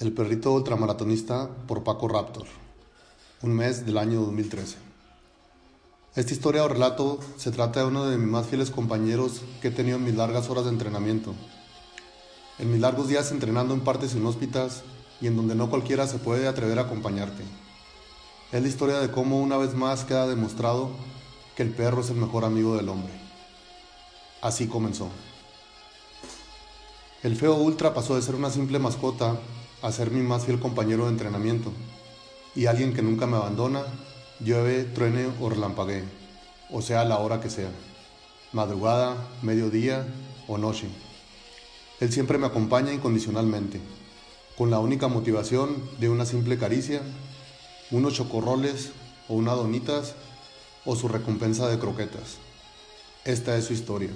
El perrito ultramaratonista por Paco Raptor, un mes del año 2013. Esta historia o relato se trata de uno de mis más fieles compañeros que he tenido en mis largas horas de entrenamiento. En mis largos días entrenando en partes inhóspitas y en donde no cualquiera se puede atrever a acompañarte. Es la historia de cómo una vez más queda demostrado que el perro es el mejor amigo del hombre. Así comenzó. El feo Ultra pasó de ser una simple mascota a mi más fiel compañero de entrenamiento y alguien que nunca me abandona, llueve, truene o relampaguee, o sea la hora que sea, madrugada, mediodía o noche. Él siempre me acompaña incondicionalmente, con la única motivación de una simple caricia, unos chocorroles o unas donitas o su recompensa de croquetas. Esta es su historia.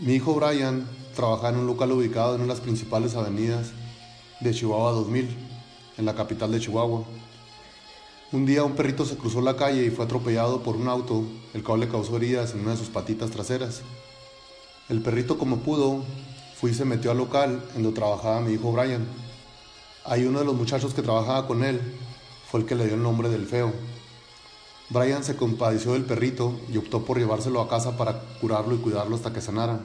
Mi hijo Brian trabajaba en un local ubicado en una de las principales avenidas de Chihuahua 2000, en la capital de Chihuahua. Un día un perrito se cruzó la calle y fue atropellado por un auto, el cual le causó heridas en una de sus patitas traseras. El perrito como pudo, fue y se metió al local en donde trabajaba mi hijo Brian. Ahí uno de los muchachos que trabajaba con él fue el que le dio el nombre del feo. Brian se compadeció del perrito y optó por llevárselo a casa para curarlo y cuidarlo hasta que sanara.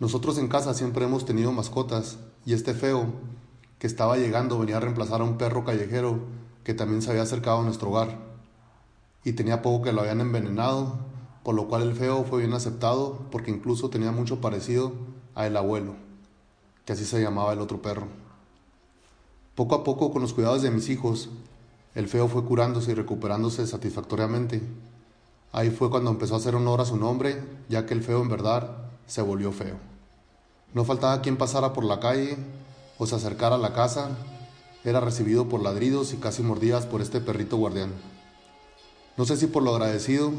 Nosotros en casa siempre hemos tenido mascotas y este feo que estaba llegando venía a reemplazar a un perro callejero que también se había acercado a nuestro hogar. Y tenía poco que lo habían envenenado, por lo cual el feo fue bien aceptado porque incluso tenía mucho parecido a el abuelo, que así se llamaba el otro perro. Poco a poco, con los cuidados de mis hijos, el feo fue curándose y recuperándose satisfactoriamente. Ahí fue cuando empezó a hacer honor a su nombre, ya que el feo en verdad se volvió feo. No faltaba quien pasara por la calle o se acercara a la casa, era recibido por ladridos y casi mordidas por este perrito guardián. No sé si por lo agradecido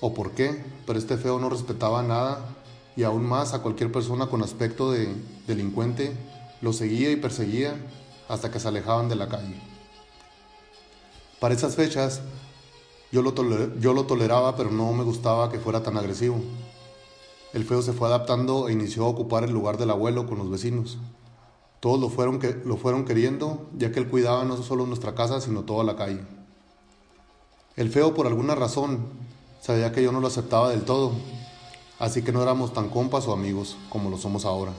o por qué, pero este feo no respetaba nada y aún más a cualquier persona con aspecto de delincuente lo seguía y perseguía hasta que se alejaban de la calle. Para esas fechas yo lo, yo lo toleraba, pero no me gustaba que fuera tan agresivo. El feo se fue adaptando e inició a ocupar el lugar del abuelo con los vecinos. Todos lo fueron, que, lo fueron queriendo, ya que él cuidaba no solo nuestra casa, sino toda la calle. El feo, por alguna razón, sabía que yo no lo aceptaba del todo, así que no éramos tan compas o amigos como lo somos ahora.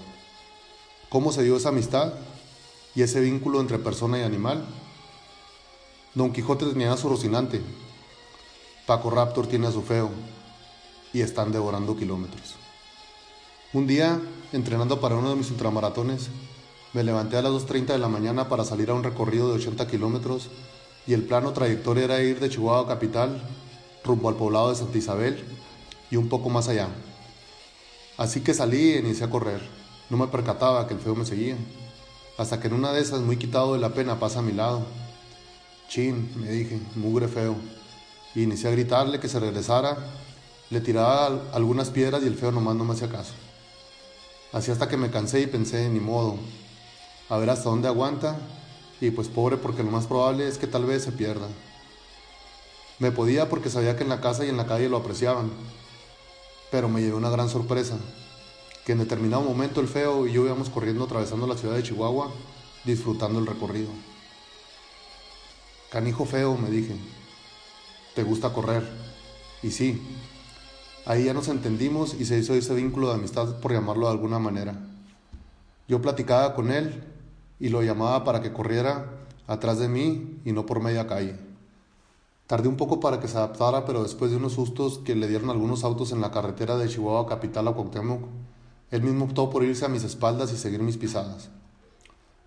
¿Cómo se dio esa amistad y ese vínculo entre persona y animal? Don Quijote tenía a su Rocinante, Paco Raptor tiene a su feo y están devorando kilómetros. Un día, entrenando para uno de mis ultramaratones, me levanté a las 2.30 de la mañana para salir a un recorrido de 80 kilómetros y el plano trayectoria era ir de Chihuahua capital rumbo al poblado de Santa Isabel y un poco más allá. Así que salí e inicié a correr. No me percataba que el feo me seguía, hasta que en una de esas, muy quitado de la pena, pasa a mi lado Chin, me dije, mugre feo. Y inicié a gritarle que se regresara. Le tiraba algunas piedras y el feo nomás no me hacía caso. Así hasta que me cansé y pensé, ni modo, a ver hasta dónde aguanta. Y pues pobre porque lo más probable es que tal vez se pierda. Me podía porque sabía que en la casa y en la calle lo apreciaban. Pero me llevé una gran sorpresa, que en determinado momento el feo y yo íbamos corriendo atravesando la ciudad de Chihuahua, disfrutando el recorrido. Canijo feo, me dije, te gusta correr. Y sí, ahí ya nos entendimos y se hizo ese vínculo de amistad, por llamarlo de alguna manera. Yo platicaba con él y lo llamaba para que corriera atrás de mí y no por media calle. Tardé un poco para que se adaptara, pero después de unos sustos que le dieron algunos autos en la carretera de Chihuahua capital a Cuauhtémoc, él mismo optó por irse a mis espaldas y seguir mis pisadas.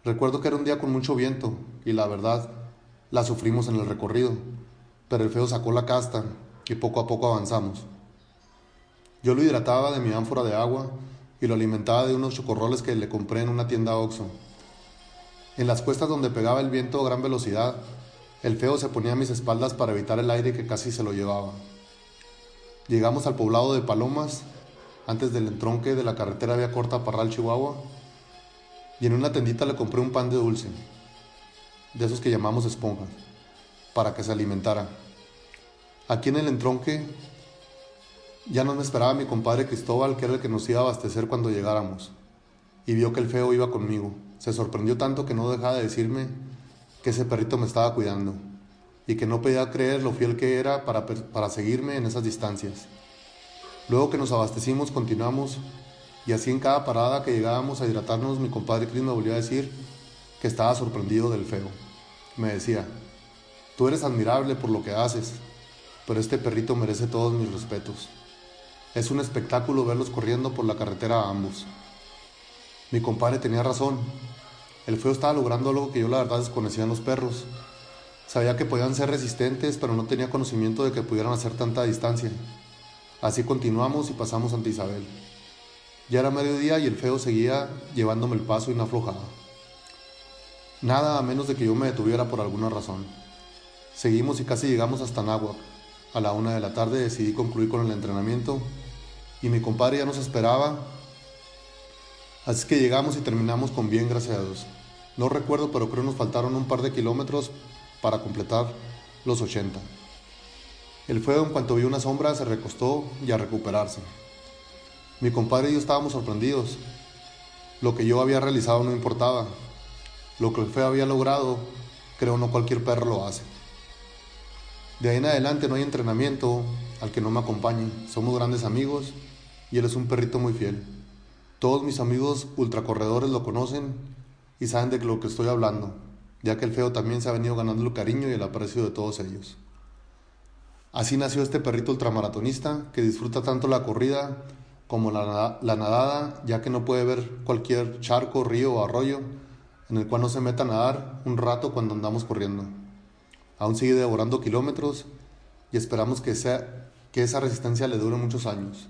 Recuerdo que era un día con mucho viento y la verdad la sufrimos en el recorrido, pero el feo sacó la casta y poco a poco avanzamos. Yo lo hidrataba de mi ánfora de agua y lo alimentaba de unos chocorroles que le compré en una tienda Oxxo. En las cuestas donde pegaba el viento a gran velocidad, el feo se ponía a mis espaldas para evitar el aire que casi se lo llevaba. Llegamos al poblado de Palomas, antes del entronque de la carretera vía corta Parral, Chihuahua, y en una tendita le compré un pan de dulce, de esos que llamamos esponjas, para que se alimentara. Aquí en el entronque ya no me esperaba mi compadre Cristóbal, que era el que nos iba a abastecer cuando llegáramos, y vio que el feo iba conmigo. Se sorprendió tanto que no dejaba de decirme que ese perrito me estaba cuidando y que no podía creer lo fiel que era para, para seguirme en esas distancias. Luego que nos abastecimos, continuamos y así en cada parada que llegábamos a hidratarnos, mi compadre Cris me volvió a decir que estaba sorprendido del feo. Me decía, tú eres admirable por lo que haces, pero este perrito merece todos mis respetos. Es un espectáculo verlos corriendo por la carretera a ambos. Mi compadre tenía razón. El feo estaba logrando algo que yo la verdad desconocía en los perros. Sabía que podían ser resistentes, pero no tenía conocimiento de que pudieran hacer tanta distancia. Así continuamos y pasamos ante Isabel. Ya era mediodía y el feo seguía llevándome el paso y no aflojaba. Nada a menos de que yo me detuviera por alguna razón. Seguimos y casi llegamos hasta Nahuac. A la una de la tarde decidí concluir con el entrenamiento y mi compadre ya nos esperaba. Así que llegamos y terminamos con bien, gracias. No recuerdo, pero creo nos faltaron un par de kilómetros para completar los 80. El fuego en cuanto vio una sombra se recostó y a recuperarse. Mi compadre y yo estábamos sorprendidos. Lo que yo había realizado no importaba. Lo que el feo había logrado, creo no cualquier perro lo hace. De ahí en adelante no hay entrenamiento al que no me acompañe. Somos grandes amigos y él es un perrito muy fiel. Todos mis amigos ultracorredores lo conocen y saben de lo que estoy hablando, ya que el feo también se ha venido ganando el cariño y el aprecio de todos ellos. Así nació este perrito ultramaratonista que disfruta tanto la corrida como la, la, nadada, ya que no puede ver cualquier charco, río o arroyo en el cual no se meta a nadar un rato cuando andamos corriendo. Aún sigue devorando kilómetros y esperamos que, sea, que esa resistencia le dure muchos años.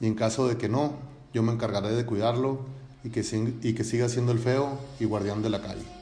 Y en caso de que no, yo me encargaré de cuidarlo y que, y que siga siendo el feo y guardián de la calle.